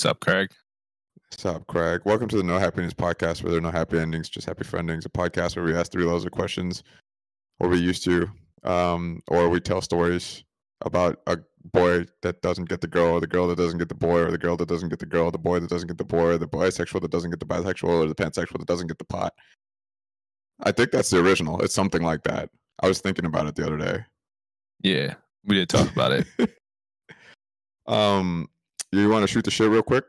What's up, Craig? What's up, Craig? Welcome to the No Happy Endings Podcast, where there are no happy endings, just happy friendings. A podcast where we ask three levels of questions, or we used to, um, or we tell stories about a boy that doesn't get the girl, or the girl that doesn't get the boy, or the girl that doesn't get the girl, the boy that doesn't get the boy, or the bisexual that doesn't get the bisexual, or the pansexual that doesn't get the pot. I think that's the original. It's something like that. I was thinking about it the other day. Yeah, we did talk about it. um, you want to shoot the shit real quick?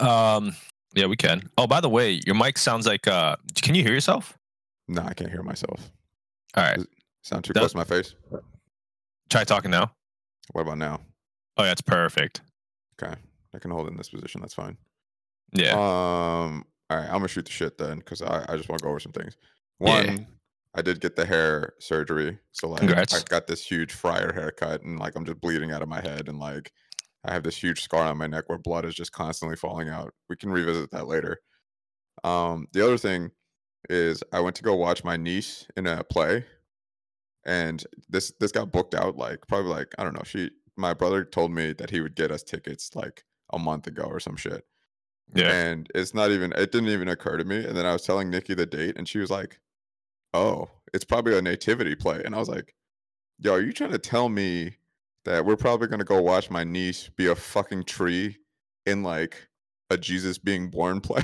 Um, yeah, we can. Oh, by the way, your mic sounds like. Uh, can you hear yourself? No, I can't hear myself. All right, Sound too That- close to my face? try talking now. What about now? Oh, yeah, it's perfect. Okay, I can hold it in this position. That's fine. Yeah. Um. All right, I'm gonna shoot the shit then, because I, I just want to go over some things. Yeah. One, I did get the hair surgery, so like Congrats. I got this huge fryer haircut, and like I'm just bleeding out of my head, and like I have this huge scar on my neck where blood is just constantly falling out. We can revisit that later. Um. The other thing is I went to go watch my niece in a play, and this this got booked out like probably like I don't know. She my brother told me that he would get us tickets like a month ago or some shit yeah. and it's not even it didn't even occur to me and then i was telling nikki the date and she was like oh it's probably a nativity play and i was like yo are you trying to tell me that we're probably going to go watch my niece be a fucking tree in like a jesus being born play.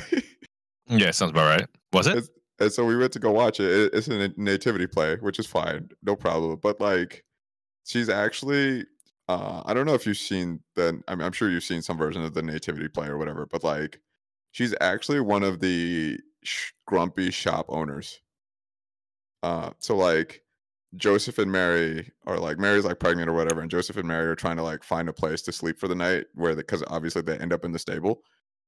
Yeah, sounds about right. Was it? It's- and so we went to go watch it. It- it's a nativity play which is fine. No problem. But like she's actually uh i don't know if you've seen the I mean, i'm sure you've seen some version of the nativity play or whatever but like she's actually one of the sh- grumpy shop owners. Uh so like joseph and mary are like mary's like pregnant or whatever and joseph and mary are trying to like find a place to sleep for the night where because obviously they end up in the stable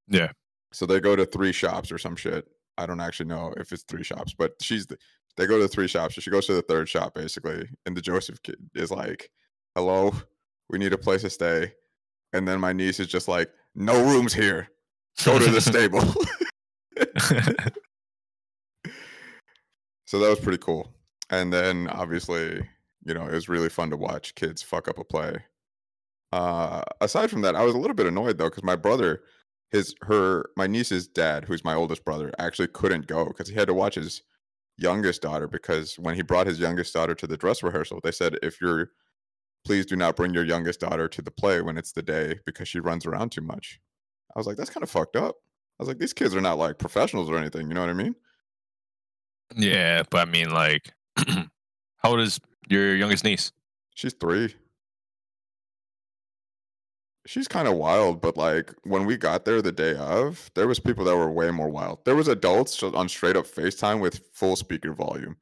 Yeah. so they go to three shops or some shit. I don't actually know if it's three shops, but she's the, they go to three shops. So she goes to the third shop basically, and the Joseph kid is like, "Hello, we need a place to stay." And then my niece is just like, "No rooms here. Go to the stable." so that was pretty cool. And then obviously, you know, it was really fun to watch kids fuck up a play. Uh, aside from that, I was a little bit annoyed though because my brother his her my niece's dad who's my oldest brother actually couldn't go because he had to watch his youngest daughter because when he brought his youngest daughter to the dress rehearsal they said if you're please do not bring your youngest daughter to the play when it's the day because she runs around too much. I was like that's kind of fucked up. I was like these kids are not like professionals or anything you know what i mean? Yeah, but I mean, like, how old is your youngest niece? she's three she's kind of wild but like when we got there the day of there was people that were way more wild there was adults on straight up facetime with full speaker volume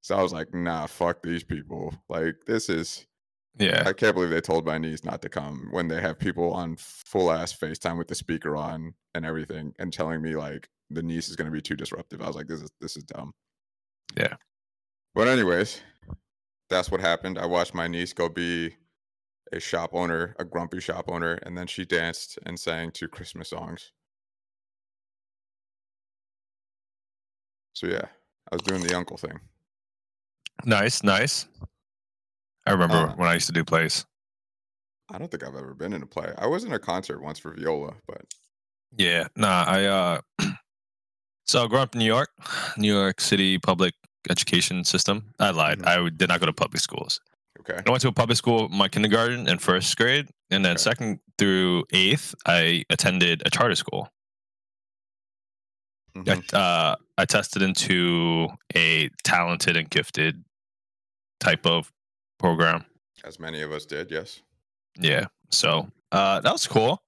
so i was like nah fuck these people like this is Yeah. i can't believe they told my niece not to come when they have people on full ass facetime with the speaker on and everything and telling me like the niece is going to be too disruptive i was like this is this is dumb Yeah. But anyways that's what happened i watched my niece go be a shop owner, a grumpy shop owner, and then she danced and sang two Christmas songs. So yeah, I was doing the uncle thing. Nice, nice. I remember Uh, when I used to do plays. I don't think I've ever been in a play. I was in a concert once for viola, but Yeah, nah, I uh so I grew up in New York, New York City public education system. I lied. Mhm. I did not go to public schools. okay. I went to a public school my kindergarten and first grade, and then Okay. second through eighth, I attended a charter school. I, Mhm. uh, I tested into a talented and gifted type of program. As many of us did, yes. Yeah. So uh, that was cool.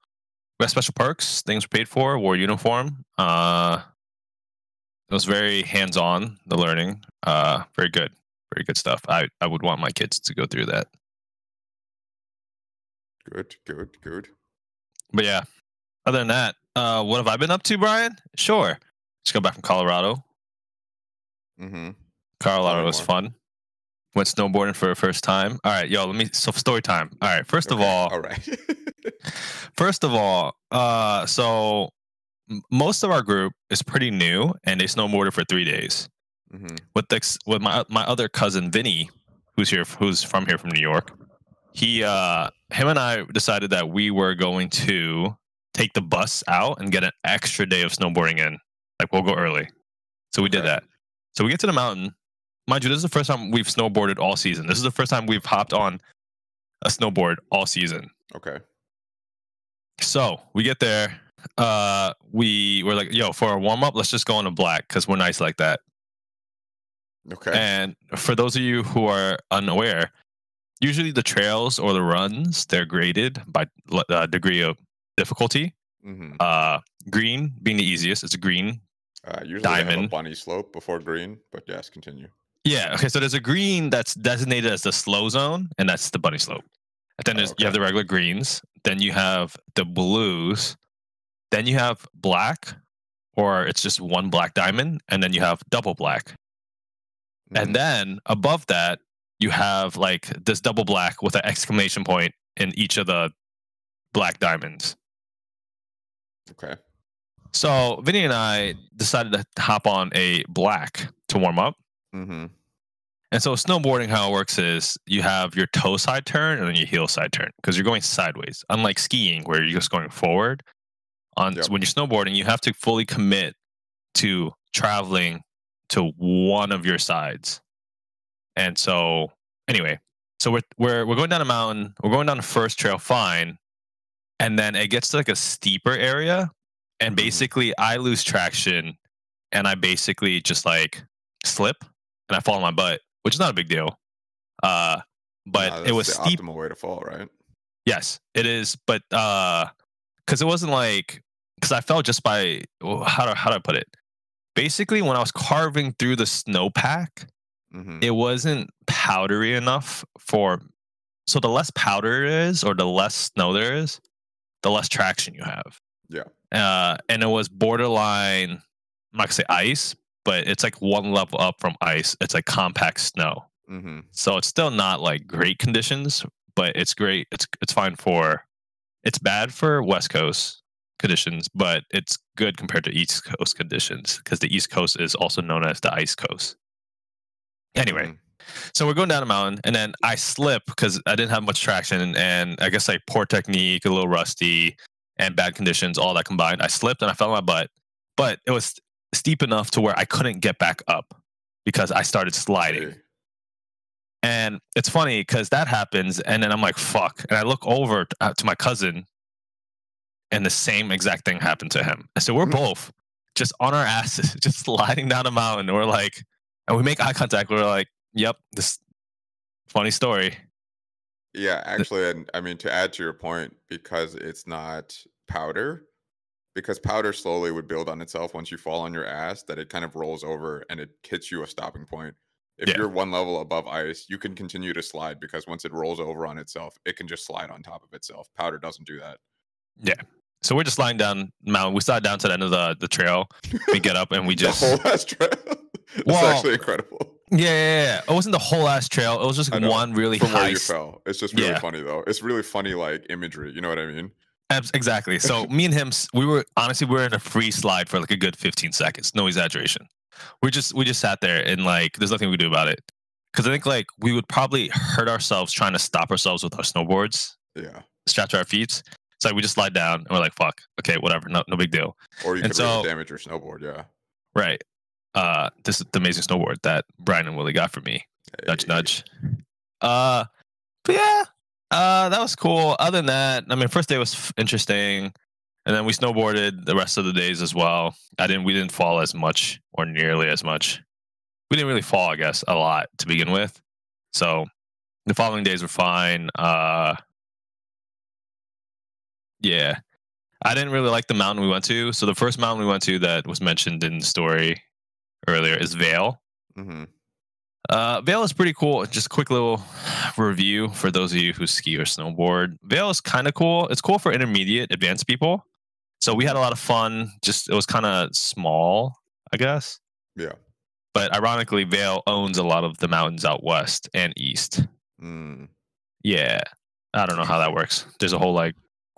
We had special perks. Things were paid for. Wore uniform. Uh, it was very hands on. The learning. Uh, very good. Very good stuff. I I would want my kids to go through that. Good, good, good. But yeah. Other than that, uh, what have I been up to, Brian? Sure. Just got back from Colorado. Mm-hmm. Colorado was fun. Went snowboarding for the first time. All right, yo, let me so story time. All right, first of all, all right. First of all, uh, so most of our group is pretty new, and they snowboarded for three days. hmm With the, with my my other cousin Vinny, who's here, who's from here from New York, he uh him and I decided that we were going to take the bus out and get an extra day of snowboarding in. Like we'll go early. So we did that. So we get to the mountain. Mind you, this is the first time we've snowboarded all season. This is the first time we've hopped on a snowboard all season. Okay. So we get there. Uh we were like, yo, for a warm up, let's just go on a black because we're nice like that. Okay. And for those of you who are unaware, usually the trails or the runs they're graded by uh, degree of difficulty. hmm Uh, green being the easiest, it's a green. Uh, usually they have a Diamond. bunny slope before green, but yes, continue. Yeah. Okay. So there's a green that's designated as the slow zone, and that's the bunny slope. And then Oh, there's, you have the regular greens. Then you have the blues. Then you have black, or it's just one black diamond, and then you have double black. Mhm. And then above that, you have like this double black with an exclamation point in each of the black diamonds. okay. So Vinny and I decided to hop on a black to warm up. hmm And so snowboarding, how it works is you have your toe side turn and then your heel side turn because you're going sideways. Unlike skiing, where you're just going forward. On Yep. when you're snowboarding, you have to fully commit to traveling to one of your sides. And so, anyway, so we're we're we're going down a mountain. We're going down the first trail, fine, and then it gets to like a steeper area, and Mhm. basically I lose traction, and I basically just like slip and I fall on my butt, which is not a big deal. Uh, but Nah, it was the steep. optimal way to fall, right? Yes, it is. But uh, because it wasn't like because I felt just by how do how do I put it? Basically, when I was carving through the snowpack, hmm it wasn't powdery enough for. So the less powder is, or the less snow there is, the less traction you have. Yeah. Uh, and it was borderline. I'm not gonna say ice, but it's like one level up from ice. It's like compact snow. hmm So it's still not like great conditions, but it's great. It's it's fine for. It's bad for West Coast conditions, but it's good compared to East Coast conditions because the East Coast is also known as the Ice Coast. Anyway, Mhm. so we're going down a mountain, and then I slip because I didn't have much traction, and I guess like poor technique, a little rusty, and bad conditions, all that combined. I slipped and I fell on my butt, but it was steep enough to where I couldn't get back up because I started sliding. And it's funny because that happens, and then I'm like, "Fuck!" And I look over uh, to my cousin, and the same exact thing happened to him. And so we're Mhm. both just on our asses, just sliding down a mountain. We're like, and we make eye contact. We're like, "Yep, this funny story." Yeah, actually, and I mean to add to your point, because it's not powder, because powder slowly would build on itself once you fall on your ass, that it kind of rolls over and it hits you a stopping point. If Yeah. you're one level above ice, you can continue to slide because once it rolls over on itself, it can just slide on top of itself. Powder doesn't do that. So we're just sliding down mountain. We slide down to the end of the, the trail. We get up and we just the whole ass trail. It's Well, actually incredible. yeah, yeah, yeah. It wasn't the whole ass trail. It was just know, one really From where you fell. It's just really Yeah. funny though. It's really funny like imagery. You know what I mean? Exactly. So me and him, we were honestly we were in a free slide for like a good 15 seconds. No exaggeration. We just we just sat there and like there's nothing we could do about it. Because I think like we would probably hurt ourselves trying to stop ourselves with our snowboards Yeah. strapped to our feet. So we just slide down and we're like, fuck, okay, whatever, no no big deal. Or you And could so- damage your snowboard. Yeah. Right. Uh this is the amazing snowboard that Brian and Willie got for me. Nudge Hey. nudge. Uh but yeah, uh that was cool. Other than that, I mean first day was f- interesting. And then we snowboarded the rest of the days as well. I didn't we didn't fall as much or nearly as much. We didn't really fall, I guess, a lot to begin with. So the following days were fine. Uh yeah. I didn't really like the mountain we went to. So the first mountain we went to that was mentioned in the story earlier is Vail. hmm Uh, Vail is pretty cool. Just a quick little review for those of you who ski or snowboard. Vail is kind of cool. It's cool for intermediate, advanced people. So we had a lot of fun. Just it was kind of small, I guess. Yeah. But ironically, Vail owns a lot of the mountains out west and east. Mm. Yeah, I don't know how that works. There's a whole like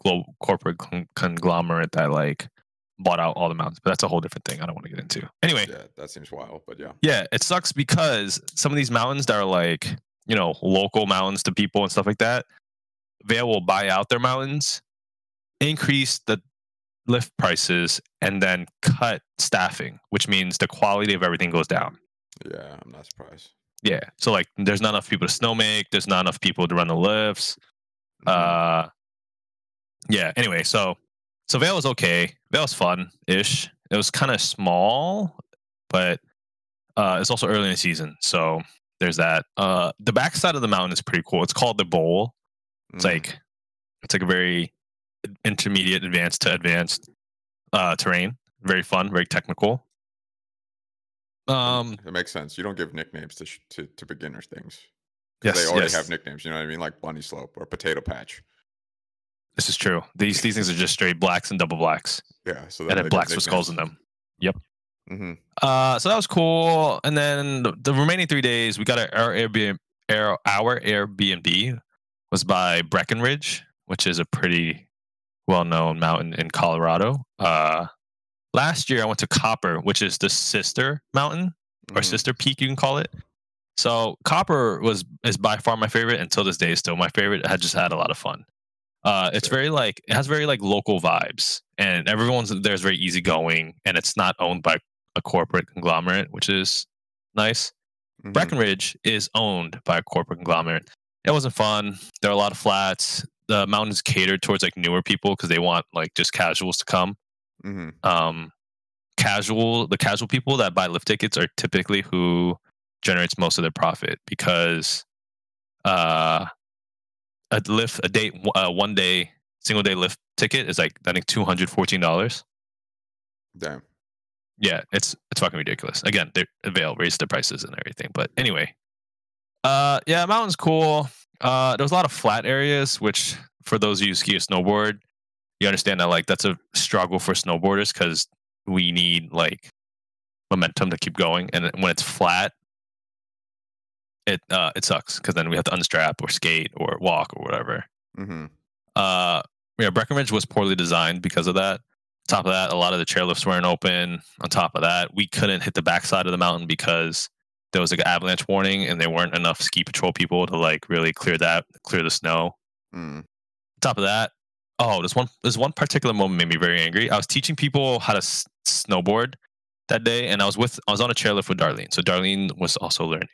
global corporate con- conglomerate that like bought out all the mountains, but that's a whole different thing. I don't want to get into. Anyway, Yeah, that seems wild, but yeah. yeah, it sucks because some of these mountains that are like, you know, local mountains to people and stuff like that, Vail will buy out their mountains, increase the lift prices, and then cut staffing, which means the quality of everything goes down. Yeah, I'm not surprised. Yeah. So like there's not enough people to snow make, there's not enough people to run the lifts. Mhm. Uh yeah, anyway, so so Vail was okay. Vail was fun ish. It was kind of small, but uh it's also early in the season. So there's that. Uh the backside of the mountain is pretty cool. It's called the bowl. It's Mhm. like it's like a very intermediate advanced to advanced uh terrain. Very fun, very technical. Um it makes sense. You don't give nicknames to sh- to, to beginner things. yes, they already yes. have nicknames. You know what I mean, like Bunny Slope or Potato Patch. This is true. These these things are just straight blacks and double blacks. Yeah, so And then blacks with skulls in them. Yep. hmm Uh, so that was cool. And then the, the remaining three days, we got our, our Airbnb. Our, our Airbnb was by Breckenridge, which is a pretty well-known mountain in Colorado. Uh, last year I went to Copper, which is the sister mountain or Mhm. sister peak, you can call it. So Copper was is by far my favorite until this day. Still my favorite. I had just had a lot of fun. Uh, it's very like it has very like local vibes, and everyone's there is very easygoing, and it's not owned by a corporate conglomerate, which is nice. Mhm. Breckenridge is owned by a corporate conglomerate. It wasn't fun. There are a lot of flats. The mountain's catered towards like newer people because they want like just casuals to come. Mhm. Um, casual, the casual people that buy lift tickets are typically who generates most of their profit because uh, a lift, a day, uh, one day, single day lift ticket is like I think two hundred fourteen dollars. Damn. yeah, it's it's fucking ridiculous. Again, they Avail raised the prices and everything, but anyway, uh, yeah, mountain's cool. Uh, there was a lot of flat areas, which for those of you who ski or snowboard, you understand that like that's a struggle for snowboarders because we need like momentum to keep going, and when it's flat, it uh it sucks because then we have to unstrap or skate or walk or whatever. hmm Uh, yeah, Breckenridge was poorly designed because of that. Top of that, a lot of the chairlifts weren't open. On top of that, we couldn't hit the backside of the mountain because there was like an avalanche warning, and there weren't enough ski patrol people to like really clear that, clear the snow. Mm. top of that, oh, this one this one particular moment made me very angry. I was teaching people how to s- snowboard that day, and I was with I was on a chairlift with Darlene. So Darlene was also learning.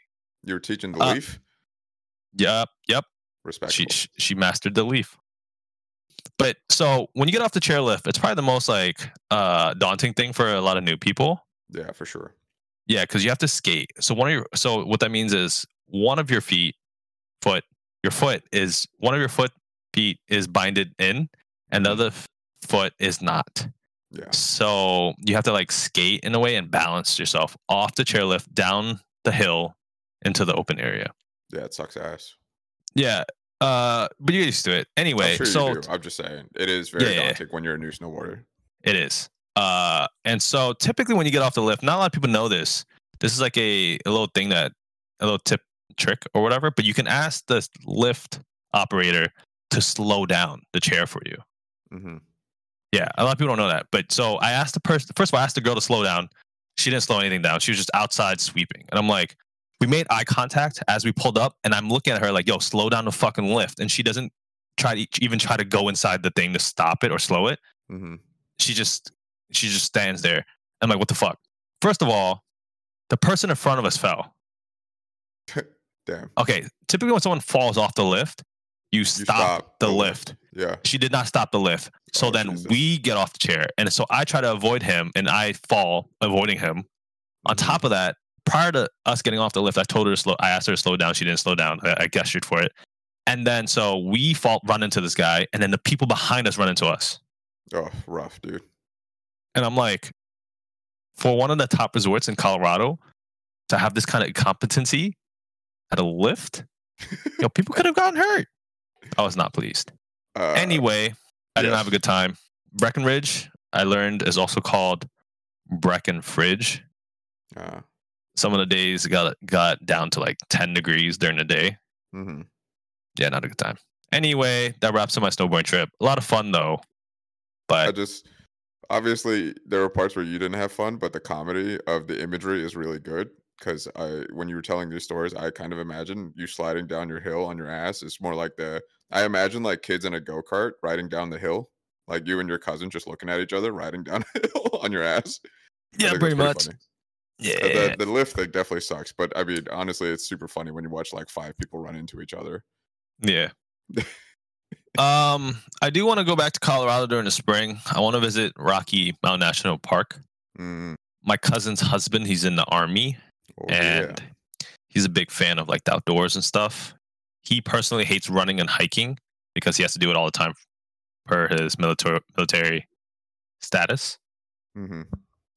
You were teaching the Uh, leaf. Yep, yep. Respectful. she, she she mastered the leaf. But so when you get off the chairlift, it's probably the most like uh daunting thing for a lot of new people. yeah, for sure. Yeah, because you have to skate. So one of your so what that means is one of your feet, foot, your foot is one of your foot feet is binded in, and the Mhm. other foot is not. Yeah. So you have to like skate in a way and balance yourself off the chairlift down the hill into the open area. Yeah, it sucks ass. Yeah. Uh, but you get used to it anyway. I'm sure so. I'm just saying. It is very Yeah, yeah, yeah. daunting when you're a new snowboarder. It is. Uh, and so typically when you get off the lift, not a lot of people know this. This is like a, a little thing that a little tip trick or whatever, but you can ask the lift operator to slow down the chair for you. hmm Yeah, a lot of people don't know that. But so I asked the person first of all, I asked the girl to slow down. She didn't slow anything down. She was just outside sweeping. And I'm like, we made eye contact as we pulled up, and I'm looking at her like, yo, slow down the fucking lift. And she doesn't try to even try to go inside the thing to stop it or slow it. hmm she just she just stands there. I'm like, what the fuck? First of all, the person in front of us fell. Damn. Okay, typically when someone falls off the lift, you stop, stop the, the lift. Yeah. She did not stop the lift. So Oh, then Jesus. we get off the chair. And so I try to avoid him and I fall avoiding him. On Mhm. top of that, prior to us getting off the lift, I told her to slow I asked her to slow down. She didn't slow down. I, I gestured for it. And then so we fall run into this guy, and then the people behind us run into us. Oh, rough, dude. And I'm like, for one of the top resorts in Colorado to have this kind of competency at a lift, you know, people could have gotten hurt. I was not pleased. Uh, Anyway, I didn't have a good time. Breckenridge, I learned, is also called Breckenfridge. Uh, Some of the days got got down to like 10 degrees during the day. hmm Yeah, not a good time. Anyway, that wraps up my snowboarding trip. A lot of fun though. I But just obviously there were parts where you didn't have fun, but the comedy of the imagery is really good. Because I, when you were telling these stories, I kind of imagine you sliding down your hill on your ass. It's more like the I imagine like kids in a go kart riding down the hill, like you and your cousin just looking at each other riding down a hill on your ass. Yeah, think pretty much. funny. Yeah. The, the lift thing definitely sucks, but I mean, honestly, it's super funny when you watch like five people run into each other. Yeah. um, I do want to go back to Colorado during the spring. I want to visit Rocky Mountain National Park. Mm, My cousin's husband, he's in the army, oh, yeah. and he's a big fan of like the outdoors and stuff. He personally hates running and hiking because he has to do it all the time per his military military status hmm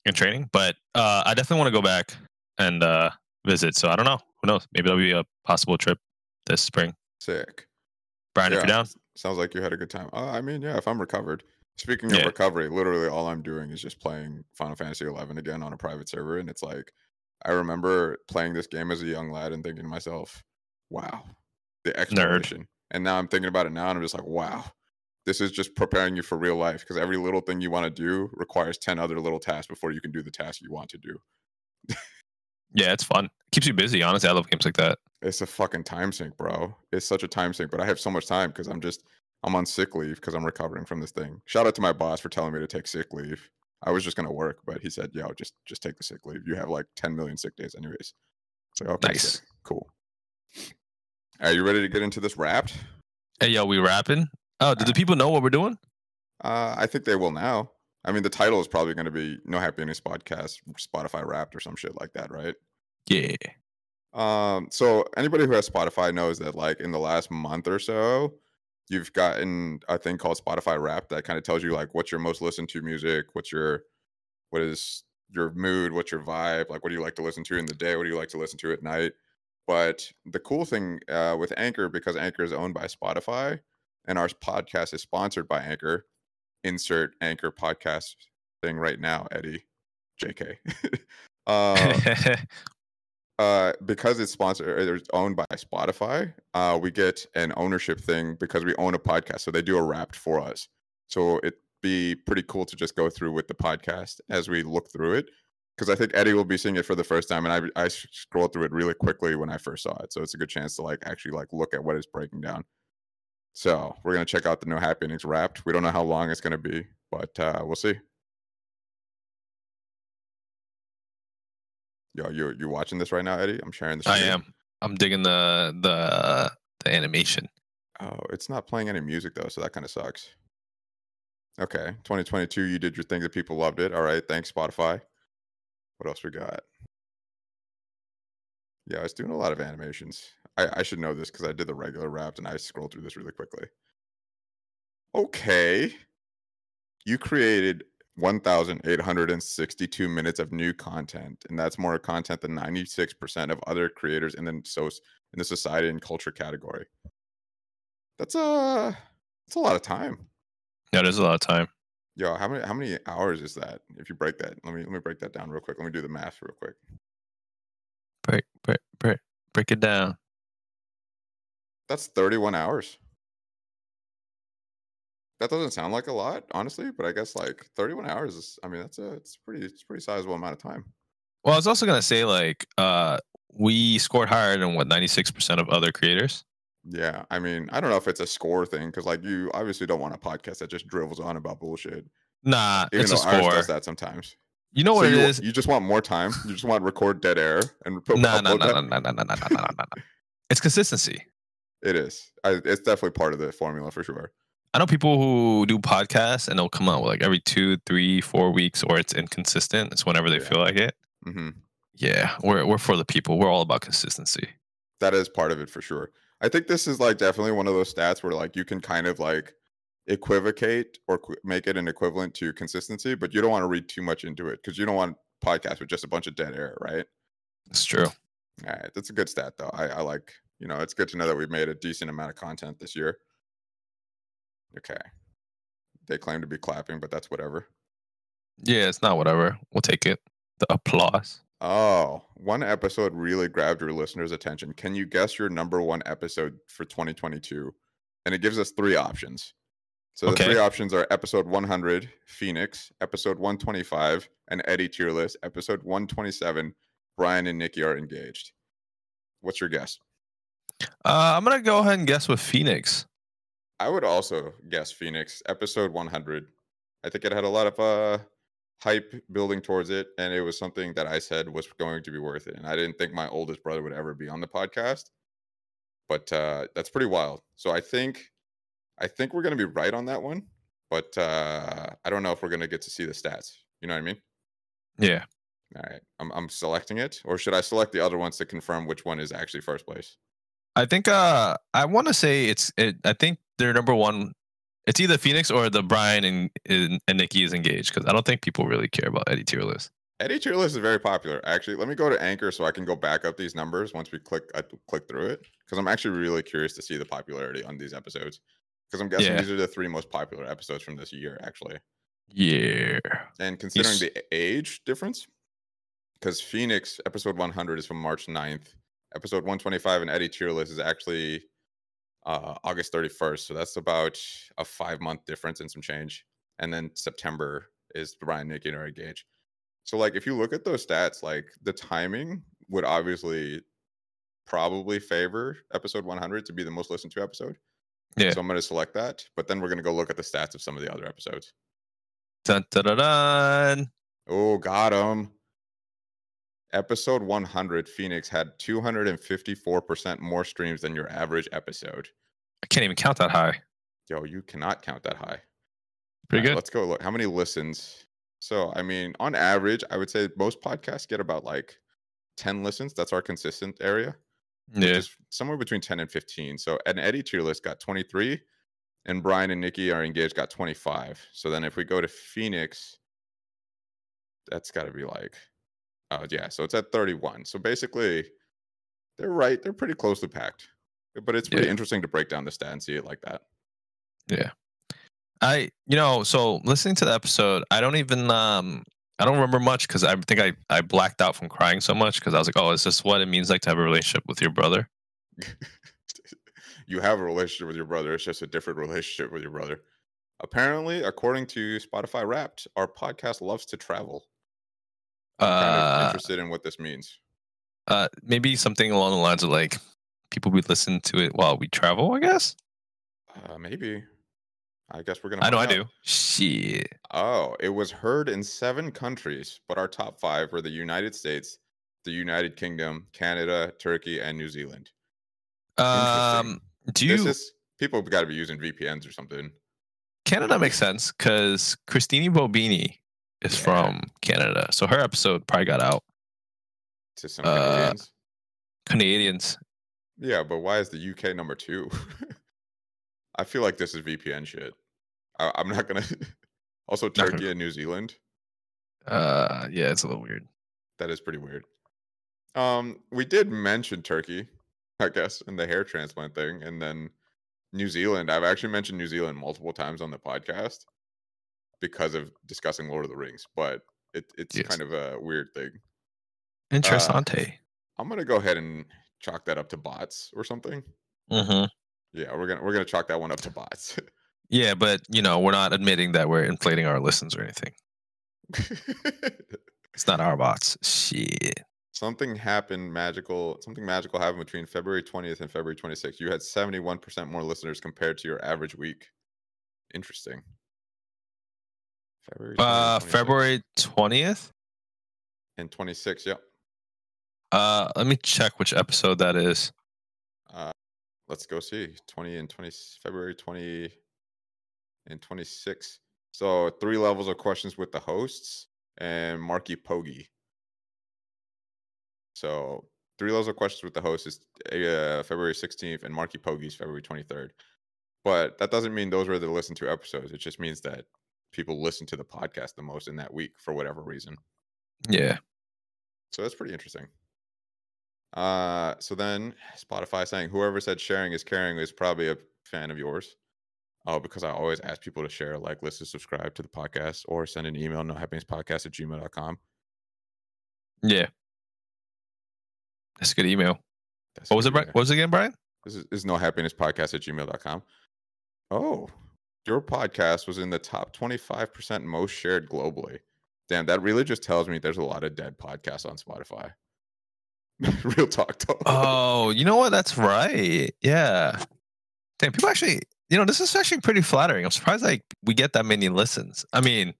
and training. But uh, I definitely want to go back and uh, visit. So I don't know. Who knows? Maybe that'll be a possible trip this spring. Sick. Brian, if you're down. Sounds like you had a good time. Uh, I mean, yeah, if I'm recovered. Speaking of Yeah. recovery, literally all I'm doing is just playing Final Fantasy 11 again on a private server, and it's like I remember playing this game as a young lad and thinking to myself, "Wow, the exploration." And now I'm thinking about it now, and I'm just like, "Wow, this is just preparing you for real life." Because every little thing you want to do requires ten other little tasks before you can do the task you want to do. Yeah, it's fun. Keeps you busy. Honestly, I love games like that. It's a fucking time sink, bro. It's such a time sink, but I have so much time because I'm just I'm on sick leave because I'm recovering from this thing. Shout out to my boss for telling me to take sick leave. I was just gonna work, but he said, "Yo, just just take the sick leave. You have like 10 million sick days, anyways." It's like, okay, Nice. sick. cool. Are you ready to get into this wrapped? Hey, yo, we rapping? Oh, did the people know what we're doing? Uh, I think they will now. I mean, the title is probably going to be "No Happy Endings Podcast," Spotify Wrapped, or some shit like that, right? Yeah. Um, so anybody who has Spotify knows that like in the last month or so, you've gotten a thing called Spotify Wrapped that kind of tells you like what's your most listened to music, what's your what is your mood, what's your vibe, like what do you like to listen to in the day, what do you like to listen to at night. But the cool thing uh, with Anchor, because Anchor is owned by Spotify and our podcast is sponsored by Anchor, insert Anchor podcast thing right now, Eddie. JK. uh, uh because it's sponsored or it's owned by spotify uh we get an ownership thing because we own a podcast so they do a wrapped for us so it'd be pretty cool to just go through with the podcast as we look through it because i think eddie will be seeing it for the first time and I I scrolled through it really quickly when i first saw it so it's a good chance to like actually like look at what it's breaking down so we're gonna check out the no happy endings wrapped we don't know how long it's gonna be but uh we'll see Yo, you you watching this right now, Eddie? I'm sharing the I screen. am. I'm digging the the the animation. Oh, it's not playing any music though, so that kind of sucks. Okay, 2022, you did your thing that people loved it. All right, thanks Spotify. What else we got? Yeah, it's doing a lot of animations. I, I should know this because I did the regular wrapped and I scrolled through this really quickly. Okay, you created 1,862 minutes of new content, and that's more content than 96% of other creators in the so in the society and culture category. That's a that's a lot of time. Yeah, there's a lot of time. Yo, how many how many hours is that? If you break that, let me let me break that down real quick. Let me do the math real quick. Break, break, break, break it down. That's 31 hours. That doesn't sound like a lot, honestly, but I guess like 31 hours is I mean, that's a it's pretty it's a pretty sizable amount of time. Well, I was also gonna say like uh we scored higher than what 96% of other creators. Yeah, I mean, I don't know if it's a score thing because like you obviously don't want a podcast that just drivels on about bullshit. Nah, Even it's a though ours score. does that sometimes. You know So what you, it is? you just want more time. You just want to record dead air and put Nah, nah, upload nah, that? nah, nah, nah, nah, nah, nah, nah, nah. It's consistency. It is. I, it's definitely part of the formula for sure. I know people who do podcasts and they'll come out like every two, three, four weeks, or it's inconsistent. It's whenever they Yeah. feel like it. hmm Yeah, we're we're for the people. We're all about consistency. That is part of it for sure. I think this is like definitely one of those stats where like you can kind of like equivocate or qu- make it an equivalent to consistency, but you don't want to read too much into it because you don't want podcasts with just a bunch of dead air, right? It's true. All right, that's a good stat though. I, I like, you know, it's good to know that we've made a decent amount of content this year. Okay. They claim to be clapping, but that's whatever. Yeah, it's not whatever. We'll take it. The applause. Oh, one episode really grabbed your listeners' attention. Can you guess your number one episode for 2022? And it gives us three options. So the Okay. three options are episode 100, Phoenix, episode 125, and Eddie tier list, episode 127, Brian and Nikki are engaged. What's your guess? Uh, I'm gonna go ahead and guess with Phoenix. I would also guess Phoenix episode 100. I think it had a lot of uh hype building towards it, and it was something that I said was going to be worth it. And I didn't think my oldest brother would ever be on the podcast, but uh, that's pretty wild. So I think, I think we're gonna be right on that one, but uh, I don't know if we're gonna get to see the stats. You know what I mean? Yeah. All right, I'm I'm selecting it, or should I select the other ones to confirm which one is actually first place? I think uh I want to say it's it, I think they're number one. It's either Phoenix or the Brian and and, and Nikki is engaged because I don't think people really care about Eddie tier list. Eddie tier list is very popular. Actually, let me go to Anchor so I can go back up these numbers once we click I click through it because I'm actually really curious to see the popularity on these episodes because I'm guessing Yeah. these are the three most popular episodes from this year actually. Yeah. And considering Yes. the age difference, because Phoenix episode 100 is from March 9th, episode 125 and Eddie list is actually uh, August 31st. So that's about a five month difference and some change. And then September is Brian, Nikki, and are engaged. So, like, if you look at those stats, like the timing would obviously probably favor episode 100 to be the most listened to episode. Yeah. So I'm going to select that. But then we're going to go look at the stats of some of the other episodes. Dun, dun, dun, dun. Oh, got him. Episode 100, Phoenix had 254% more streams than your average episode. I can't even count that high. Yo, you cannot count that high. Pretty Alright, good. Let's go look. How many listens? So, I mean, on average, I would say most podcasts get about like 10 listens. That's our consistent area. Yeah. somewhere between 10 and 15. So, an Eddie tier list got 23, and Brian and Nikki are engaged got 25. So, then if we go to Phoenix, that's got to be like, oh, yeah. So, it's at 31. So, basically, they're right. They're pretty closely packed. But it's pretty Yeah. interesting to break down the stat and see it like that. Yeah, I you know, so listening to the episode, I don't even um I don't remember much because I think I, I blacked out from crying so much because I was like, oh, is this what it means like to have a relationship with your brother? you have a relationship with your brother. It's just a different relationship with your brother. Apparently, according to Spotify Wrapped, our podcast loves to travel. I'm kind of Uh, interested in what this means. uh, maybe something along the lines of like people would listen to it while we travel. I guess Uh, maybe. I guess we're gonna. I know I do. Shit. Oh, it was heard in seven countries, but our top five were the United States, the United Kingdom, Canada, Turkey, and New Zealand. Um, do you This is people got to be using VPNs or something. Canada makes sense because Christine Bobini is Yeah. from Canada, so her episode probably got out. To some Uh, Canadians. Canadians. Yeah, but why is the UK number two? I feel like this is VPN shit. I, I'm not gonna. also, gonna- Turkey and New Zealand. Uh, yeah, it's a little weird. That is pretty weird. Um, we did mention Turkey, I guess, in the hair transplant thing, and then New Zealand. I've actually mentioned New Zealand multiple times on the podcast because of discussing Lord of the Rings, but it, it's Yes. kind of a weird thing. Interessante. I'm gonna go ahead and chalk that up to bots or something. mm-hmm. Yeah, we're gonna we're gonna chalk that one up to bots. Yeah, but you know, we're not admitting that we're inflating our listens or anything. It's not our bots. Shit. something happened magical something magical happened between february 20th and february 26th you had 71% more listeners compared to your average week interesting february 20th, Uh, 26th, February twentieth. and 26 yep. Uh, let me check which episode that is. uh let's go see. 20 and 20 february 20 and 26 so three levels of questions with the hosts and marky pogi so three levels of questions with the host is uh, february 16th and marky pogi's february 23rd but that doesn't mean those were the listen to episodes. It just means that people listen to the podcast the most in that week for whatever reason Yeah. so that's pretty interesting. Uh, so then Spotify saying whoever said sharing is caring is probably a fan of yours. Oh, because I always ask people to share, like, list, listen, subscribe to the podcast or send an email, no happiness podcast at gmail.com. Yeah. That's a good email. That's What was it, Brian? What was it again, Brian? This is, is no happiness podcast at gmail.com. Oh, your podcast was in the top 25% most shared globally. Damn, that really just tells me there's a lot of dead podcasts on Spotify. Real talk, though. Oh, you know what? That's right. Yeah. Damn, people actually you know, this is actually pretty flattering. I'm surprised like we get that many listens. I mean,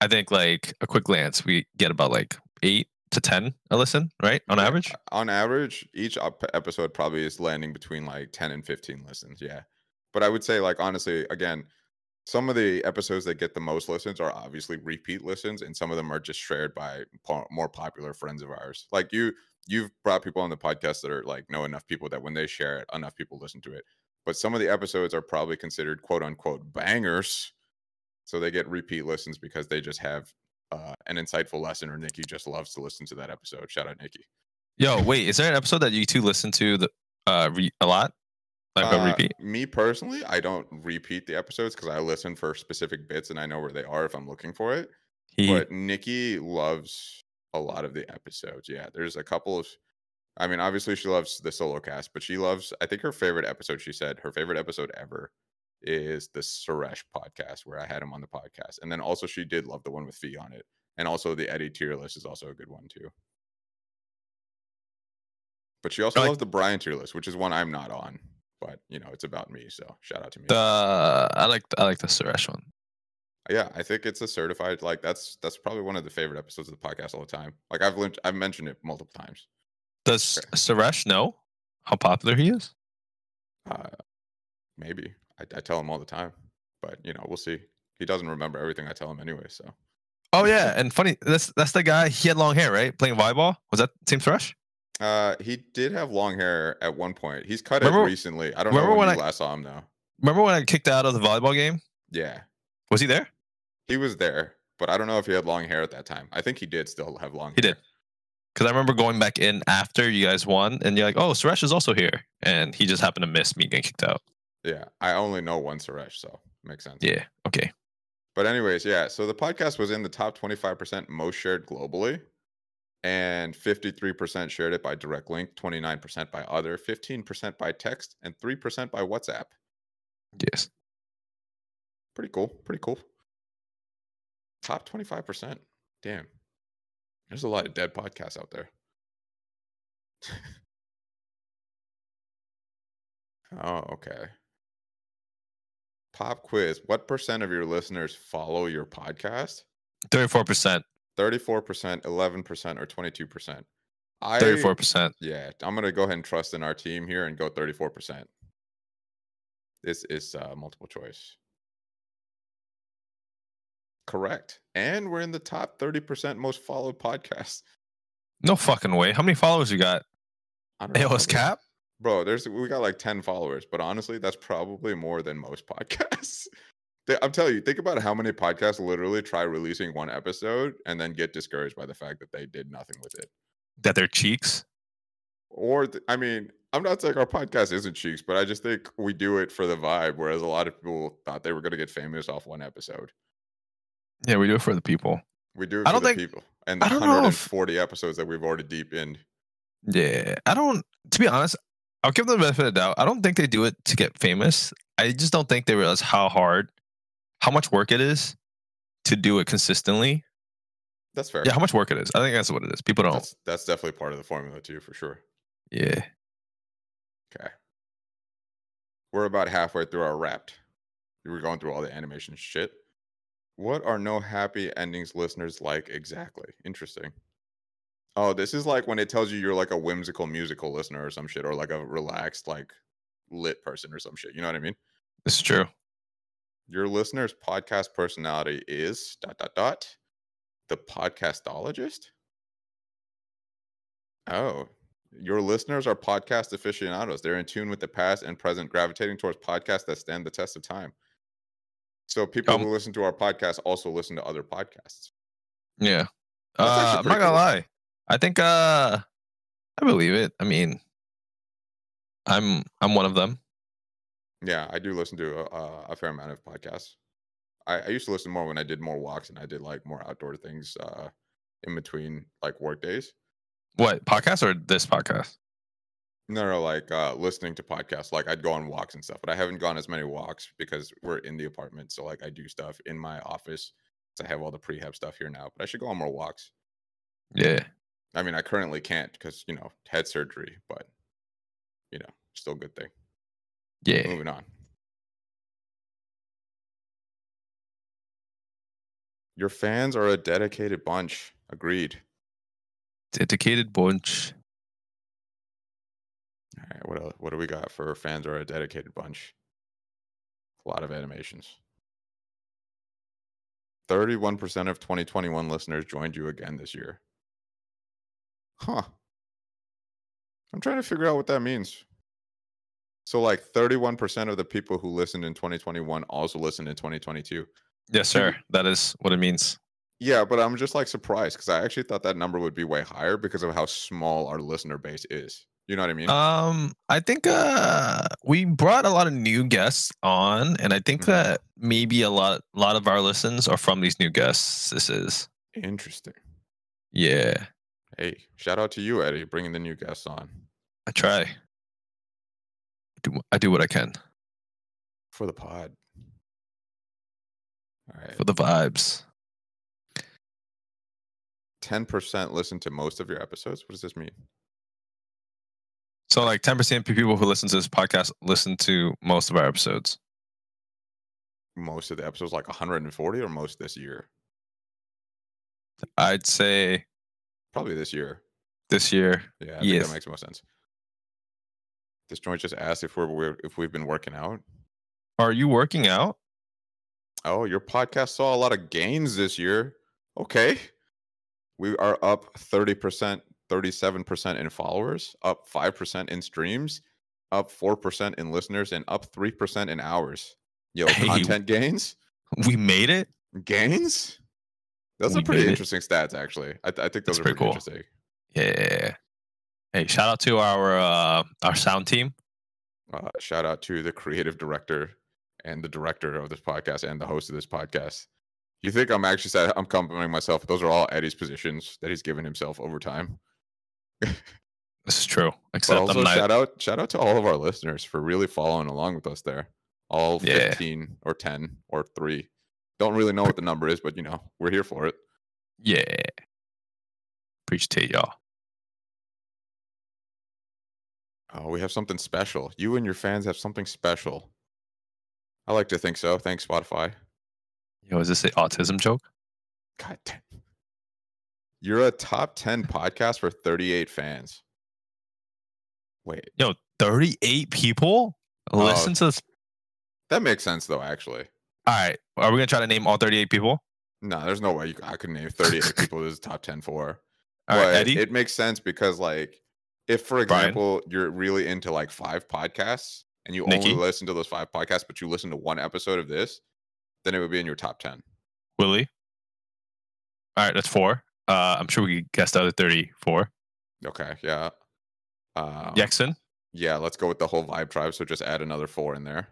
I think like a quick glance, we get about like eight to ten a listen, right? On average. On average, each episode probably is landing between like 10 and 15 listens. Yeah. But I would say, like, honestly, again, some of the episodes that get the most listens are obviously repeat listens, and some of them are just shared by po- more popular friends of ours. Like you, you've brought people on the podcast that are like know enough people that when they share it, enough people listen to it. But some of the episodes are probably considered quote unquote bangers. So they get repeat listens because they just have uh, an insightful lesson, or Nikki just loves to listen to that episode. Shout out Nikki. Yo, wait, is there an episode that you two listen to the uh re- a lot? Like a Uh, repeat? Me personally, I don't repeat the episodes because I listen for specific bits and I know where they are if I'm looking for it. He But Nikki loves a lot of the episodes. Yeah, there's a couple of. I mean, obviously she loves the solo cast, but she loves. I think her favorite episode. She said her favorite episode ever is the Suresh podcast where I had him on the podcast, and then also she did love the one with Fee on it, and also the Eddie tier list is also a good one too. But she also like- loves the Brian tier list, which is one I'm not on. But you know, it's about me, so shout out to me. I like I like the Suresh one. yeah, I think it's a certified like that's that's probably one of the favorite episodes of the podcast all the time. Like I've linked, I've mentioned it multiple times. Does Okay. Suresh know how popular he is? Uh, maybe I, I tell him all the time, but you know, we'll see. He doesn't remember everything I tell him anyway. So Oh yeah, and funny that's that's the guy. He had long hair, right? Playing volleyball. Was that Team Suresh? Uh, he did have long hair at one point. He's cut Remember- it recently. I don't remember know when, when I- last saw him though. Remember when I kicked out of the volleyball game? Yeah, Was he there? he was there, but I don't know if he had long hair at that time. I think he did still have long. Hair. He hair. did. Because I remember going back in after you guys won, and you're like, "Oh, Suresh is also here," and he just happened to miss me getting kicked out. Yeah, I only know one Suresh, so makes sense. Yeah. Okay. But anyways, yeah. So the podcast was in the top 25% most shared globally. And 53% shared it by direct link, 29% by other, 15% by text, and 3% by WhatsApp. Yes. Pretty cool. Pretty cool. Top 25%. Damn. There's a lot of dead podcasts out there. oh, okay. Pop quiz. What percent of your listeners follow your podcast? Thirty-four percent. 34%, 11%, or 22%? I, Thirty-four percent. Yeah, I'm going to go ahead and trust in our team here and go 34%. This is uh, multiple choice. Correct. And we're in the top 30% most followed podcast. No fucking way. How many followers you got? I don't know Hey, was Cap? Bro, there's we got like 10 followers, but honestly, that's probably more than most podcasts. They- I'm telling you, think about how many podcasts literally try releasing one episode and then get discouraged by the fact that they did nothing with it. That their cheeks. Or, th- I mean, I'm not saying our podcast isn't cheeks, but I just think we do it for the vibe, whereas a lot of people thought they were going to get famous off one episode. Yeah, we do it for the people. We do it I for don't the think- people and the I don't know if- 140 episodes that we've already deep in. Yeah, I don't. To be honest, I'll give them the benefit of the doubt. I don't think they do it to get famous. I just don't think they realize how hard, how much work it is to do it consistently. That's fair. Yeah, how much work it is. I think that's what it is. People don't. That's, that's definitely part of the formula too, for sure. Yeah. Okay. We're about halfway through our wrapped. We were going through all the animation shit. What are no happy endings listeners like exactly? Interesting. Oh, this is like when it tells you you're like a whimsical musical listener or some shit, or like a relaxed, like lit person or some shit. You know what I mean? It's true. Your listener's podcast personality is dot dot dot the podcastologist. Oh, your listeners are podcast aficionados. They're in tune with the past and present, gravitating towards podcasts that stand the test of time. So people Um, who listen to our podcast also listen to other podcasts. Yeah. Uh, I'm not gonna cool. lie. I think uh, I believe it. I mean, I'm I'm one of them. Yeah, I do listen to a, a fair amount of podcasts. I, I used to listen more when I did more walks and I did like more outdoor things uh, in between like work days. What podcast or this podcast? No, no, like uh, listening to podcasts. Like I'd go on walks and stuff, but I haven't gone as many walks because we're in the apartment. So like I do stuff in my office. So I have all the prehab stuff here now, but I should go on more walks. Yeah. I mean, I currently can't because you know head surgery, but you know, still a good thing. Yeah. Moving on. Your fans are a dedicated bunch. Agreed. Dedicated bunch. All right, what else, what do we got for fans are a dedicated bunch? A lot of animations. 31% of 2021 listeners joined you again this year. Huh. I'm trying to figure out what that means. So like 31% of the people who listened in 2021 also listened in 2022. Yes, sir. That is what it means. Yeah, but I'm just like surprised because I actually thought that number would be way higher because of how small our listener base is. You know what I mean? Um, I think uh we brought a lot of new guests on, and I think Mhm. that maybe a lot a lot of our listens are from these new guests. This is Interesting. yeah. Hey, shout out to you, Eddie, bringing the new guests on I try. I do I do what I can for the pod. All right. for the vibes. 10% listen to most of your episodes. What does this mean? So like ten percent of people who listen to this podcast listen to most of our episodes. Most of the episodes, like 140 or most this year? I'd say Probably this year. this year. Yeah, I Yes. that makes most sense. This joint just asked if we're, we're if we've been working out. Are you working out? Oh, your podcast saw a lot of gains this year. Okay. We are up 30%, 37% in followers, up 5% in streams, up 4% in listeners, and up 3% in hours. Yo, Hey. content gains? We made it. Gains? Those We are pretty made it. interesting stats, actually. I, th- I think those That's are pretty pretty, cool. interesting. Yeah. Hey, shout out to our uh our sound team. Uh, shout out to the creative director and the director of this podcast and the host of this podcast. You think I'm actually sad? I'm complimenting myself. Those are all Eddie's positions that he's given himself over time. This is true. But Except also not. shout out shout out to all of our listeners for really following along with us there. All Yeah. 15 or 10 or 3. Don't really know what the number is, but you know, we're here for it. Yeah. Appreciate y'all. Oh, we have something special. You and your fans have something special. I like to think so. Thanks, Spotify. Yo, is this an autism joke? God damn. You're a top 10 podcast for 38 fans. Wait, Yo, 38 people Oh. listen to this. that makes sense though, actually. All right. Are we gonna try to name all 38 people? No, there's no way you, I could name 38 people this is top 10 for. All right, Eddie. It makes sense because, like, if for Brian. example, you're really into like five podcasts and you Nikki. only listen to those five podcasts, but you listen to one episode of this, then it would be in your top 10. Willie. All right, that's four. Uh, I'm sure we could guess the other 34. Okay. Yeah. Um, Yexon. Yeah. Let's go with the whole vibe tribe. So just add another four in there.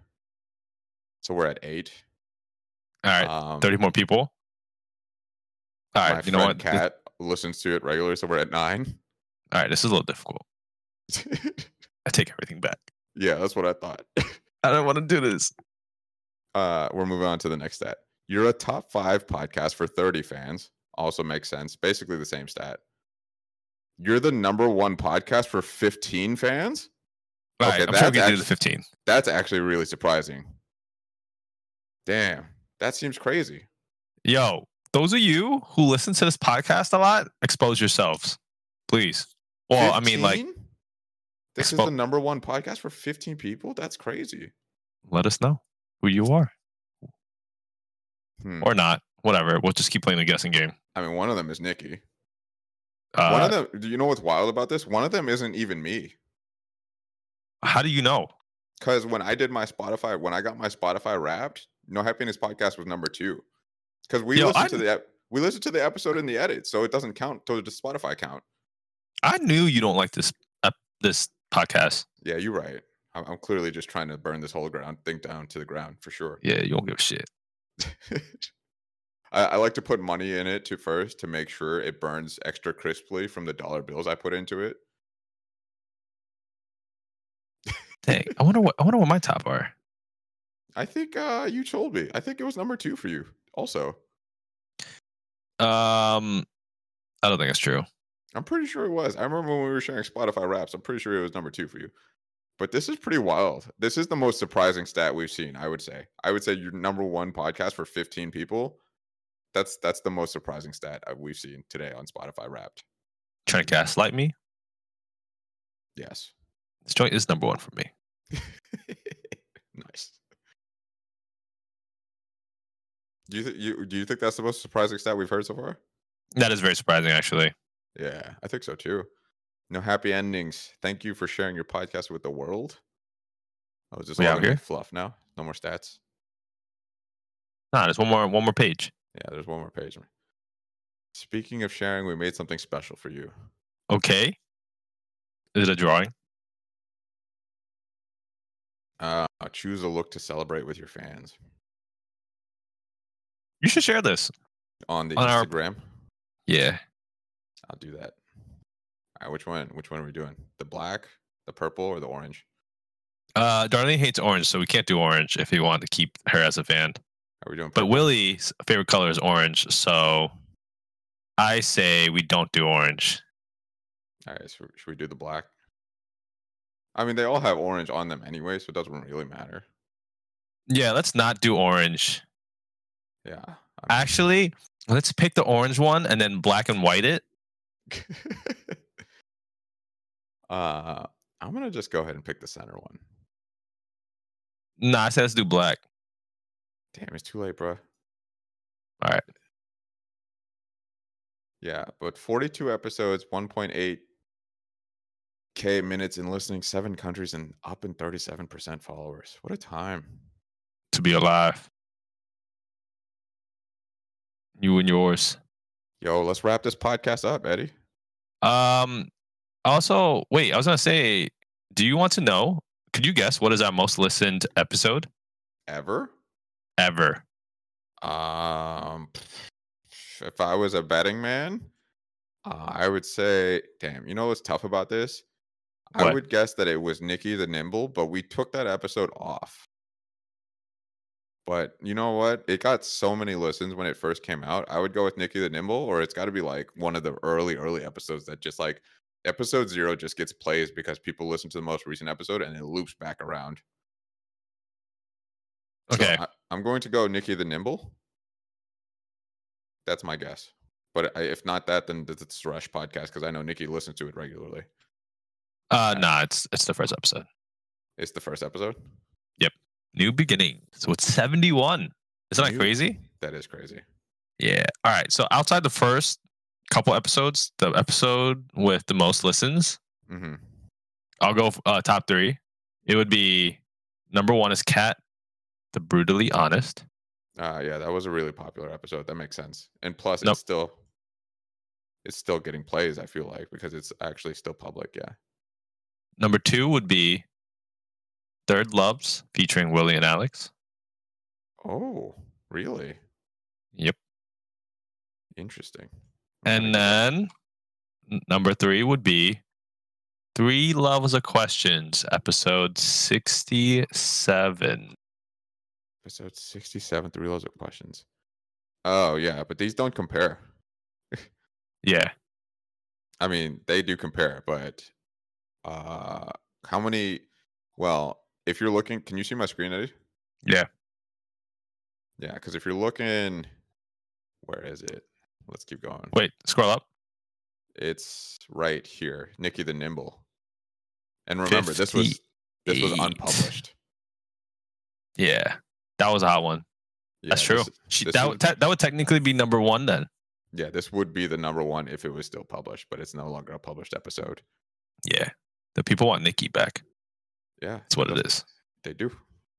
So we're at eight. All right, Um, 30 more people. All right, you know what? Kat listens to it regularly. So we're at nine. All right, this is a little difficult. I take everything back. yeah. That's what I thought. I don't want to do this. uh, we're moving on to the next stat. You're a top five podcast for 30 fans. Also makes sense. Basically the same stat. You're the number one podcast for 15 fans. All Okay, right, I'm sure we can the 15. That's actually really surprising. Damn, that seems crazy. Yo, those of you who listen to this podcast a lot, expose yourselves, please. Well, I mean, like, 15? this is the number one podcast for 15 people. That's crazy. let us know who you are Hmm. or not. Whatever. We'll just keep playing the guessing game. I mean, one of them is Nikki. Uh, one of them. Do you know what's wild about this? One of them isn't even me. how do you know? Because when I did my Spotify, when I got my Spotify Wrapped, No Happy Endings podcast was number two. Because we Yo, listened to the we listened to the episode in the edit, so it doesn't count to the Spotify count. I knew you don't like this uh, this podcast. Yeah, you're right. I'm, I'm clearly just trying to burn this whole ground thing down to the ground for sure. Yeah, you don't give a shit. I, I like to put money in it to first to make sure it burns extra crisply from the dollar bills I put into it. Dang, I wonder what I wonder what my top are. I think uh, you told me. I think it was number two for you. Also, Um, I don't think it's true. I'm pretty sure it was. I remember when we were sharing Spotify wraps. I'm pretty sure it was number two for you. But this is pretty wild. This is the most surprising stat we've seen. I would say. I would say your number one podcast for 15 people. that's that's the most surprising stat uh, we've seen today on Spotify Wrapped. Trying to gaslight me. Yes. This joint is number one for me. nice. Do you, th- you do you think that's the most surprising stat we've heard so far? That is very surprising, actually. Yeah, I think so too. No happy endings. Thank you for sharing your podcast with the world. I was just We all out gonna be here? fluff now? No more stats. Nah, there's one more one more page. Yeah, there's one more page. Speaking of sharing, we made something special for you. Okay. Is it a drawing? Uh, choose a look to celebrate with your fans You should share this. on the On our- Instagram. Yeah. I'll do that. All right, which one? Which one are we doing? The black, the purple, or the orange? Uh Darlene hates orange, so we can't do orange if you want to keep her as a fan. Are we doing? But purple? Willie's favorite color is orange, so I say we don't do orange. All right, so should we do the black? I mean, they all have orange on them anyway, so it doesn't really matter. Yeah, let's not do orange. Yeah. I mean- Actually, let's pick the orange one and then black and white it. uh, I'm gonna just go ahead and pick the center one. Nah, I said let's do black. Damn, it's too late, bro. All right. Yeah, but 42 episodes, 1.8 k minutes in listening, seven countries, and up in 37% followers. What a time! To be alive. You and yours. Yo, let's wrap this podcast up, Eddie. Um also, wait, I was gonna say, do you want to know? Could you guess what is our most listened episode Ever? ever? Um, if I was a betting man, uh, I would say, damn, you know what's tough about this? I would guess that it was Nikki the Nimble, but we took that episode off. But you know what? It got so many listens when it first came out. I would go with Nikki the Nimble, or it's got to be like one of the early, early episodes that just like episode zero just gets plays because people listen to the most recent episode and it loops back around. So Okay. I, I'm going to go Nikki the Nimble. That's my guess. But I, if not that, then it's it's Rush podcast because I know Nikki listens to it regularly. Uh nah, it's it's the first episode. It's the first episode. New beginning. So it's 71. Isn't that crazy? That is crazy. Yeah. All right. So outside the first couple episodes, the episode with the most listens, hmm I'll go uh, top three. It would be number one is Cat, the brutally honest. Uh, yeah, that was a really popular episode. That makes sense. And plus, Nope. it's still it's still getting plays. I feel like because it's actually still public. Yeah. Number two would be Third Loves featuring Willie and Alex. Oh, really? Yep. Interesting. And then number three would be Three Loves of Questions, episode 67. episode sixty-seven. Three loads of questions. Oh yeah, but these don't compare. Yeah. I mean, they do compare, but uh how many well, if you're looking, can you see my screen, Eddie? Yeah. Yeah, because if you're looking where is it? Let's keep going. Wait, scroll up. It's right here. Nikki the Nimble. And remember, this was this was unpublished. Yeah. That was a hot one. That's true. this- She, this that, would te- that would technically be number one then. yeah, this would be the number one if it was still published, but it's no longer a published episode. Yeah. The people want Nikki back. Yeah, That's what it is. They do.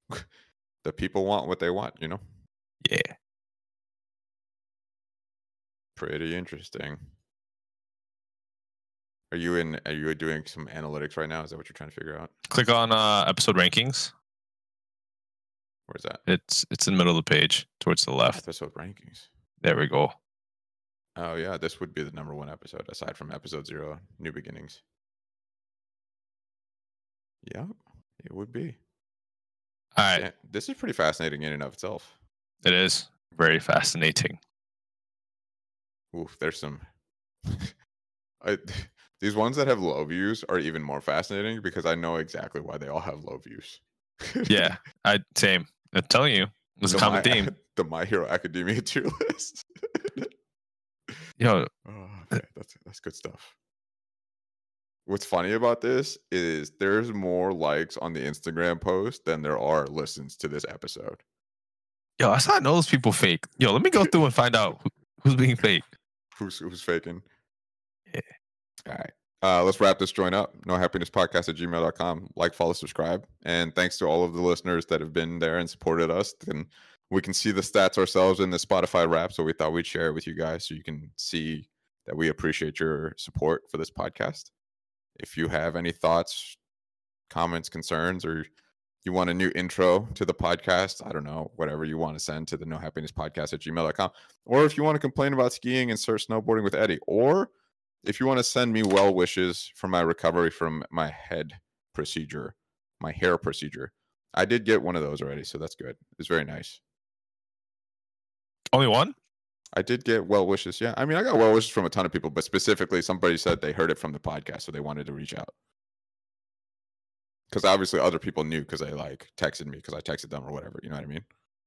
the people want what they want, you know? Yeah. Pretty interesting. Are you in are you doing some analytics right now? Is that what you're trying to figure out? Click on uh, episode rankings. Where's that? It's it's in the middle of the page towards the left. Episode rankings. There we go. Oh yeah, this would be the number one episode aside from episode zero, New Beginnings. Yep, it would be. All right. Yeah, this is pretty fascinating in and of itself. It is very fascinating. Oof, there's some. I, these ones that have low views are even more fascinating because I know exactly why they all have low views. Yeah. I same. I'm telling you, it's a The common My- theme. The My Hero Academia tier list. Yo, Oh, uh, okay. That's that's good stuff. What's funny about this is there's more likes on the Instagram post than there are listens to this episode. yo, I saw those people fake. Yo, let me go through and find out who's being fake. Who's who's faking? Yeah. All right. Uh, let's wrap this joint up. No happy endings podcast at gmail.com. Like, follow, subscribe. And thanks to all of the listeners that have been there and supported us. And we can see the stats ourselves in the Spotify wrap. So we thought we'd share it with you guys so you can see that we appreciate your support for this podcast. If you have any thoughts, comments, concerns, or you want a new intro to the podcast, I don't know, whatever you want to send to the no happy endings podcast at gmail.com. Or if you want to complain about skiing and start snowboarding with Eddie, or if you want to send me well wishes for my recovery from my head procedure, my hair procedure, I did get one of those already, so that's good. It's very nice. Only one? I did get well wishes. Yeah. I mean, I got well wishes from a ton of people, but specifically somebody said they heard it from the podcast, so they wanted to reach out. Because obviously other people knew because they like texted me because I texted them or whatever. You know what I mean?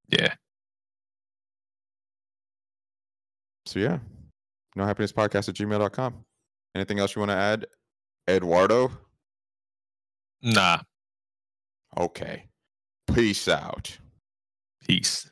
Yeah. So yeah. No happy endings podcast at gmail.com. Anything else you want to add? Eduardo? Nah. Okay. Peace out. Peace.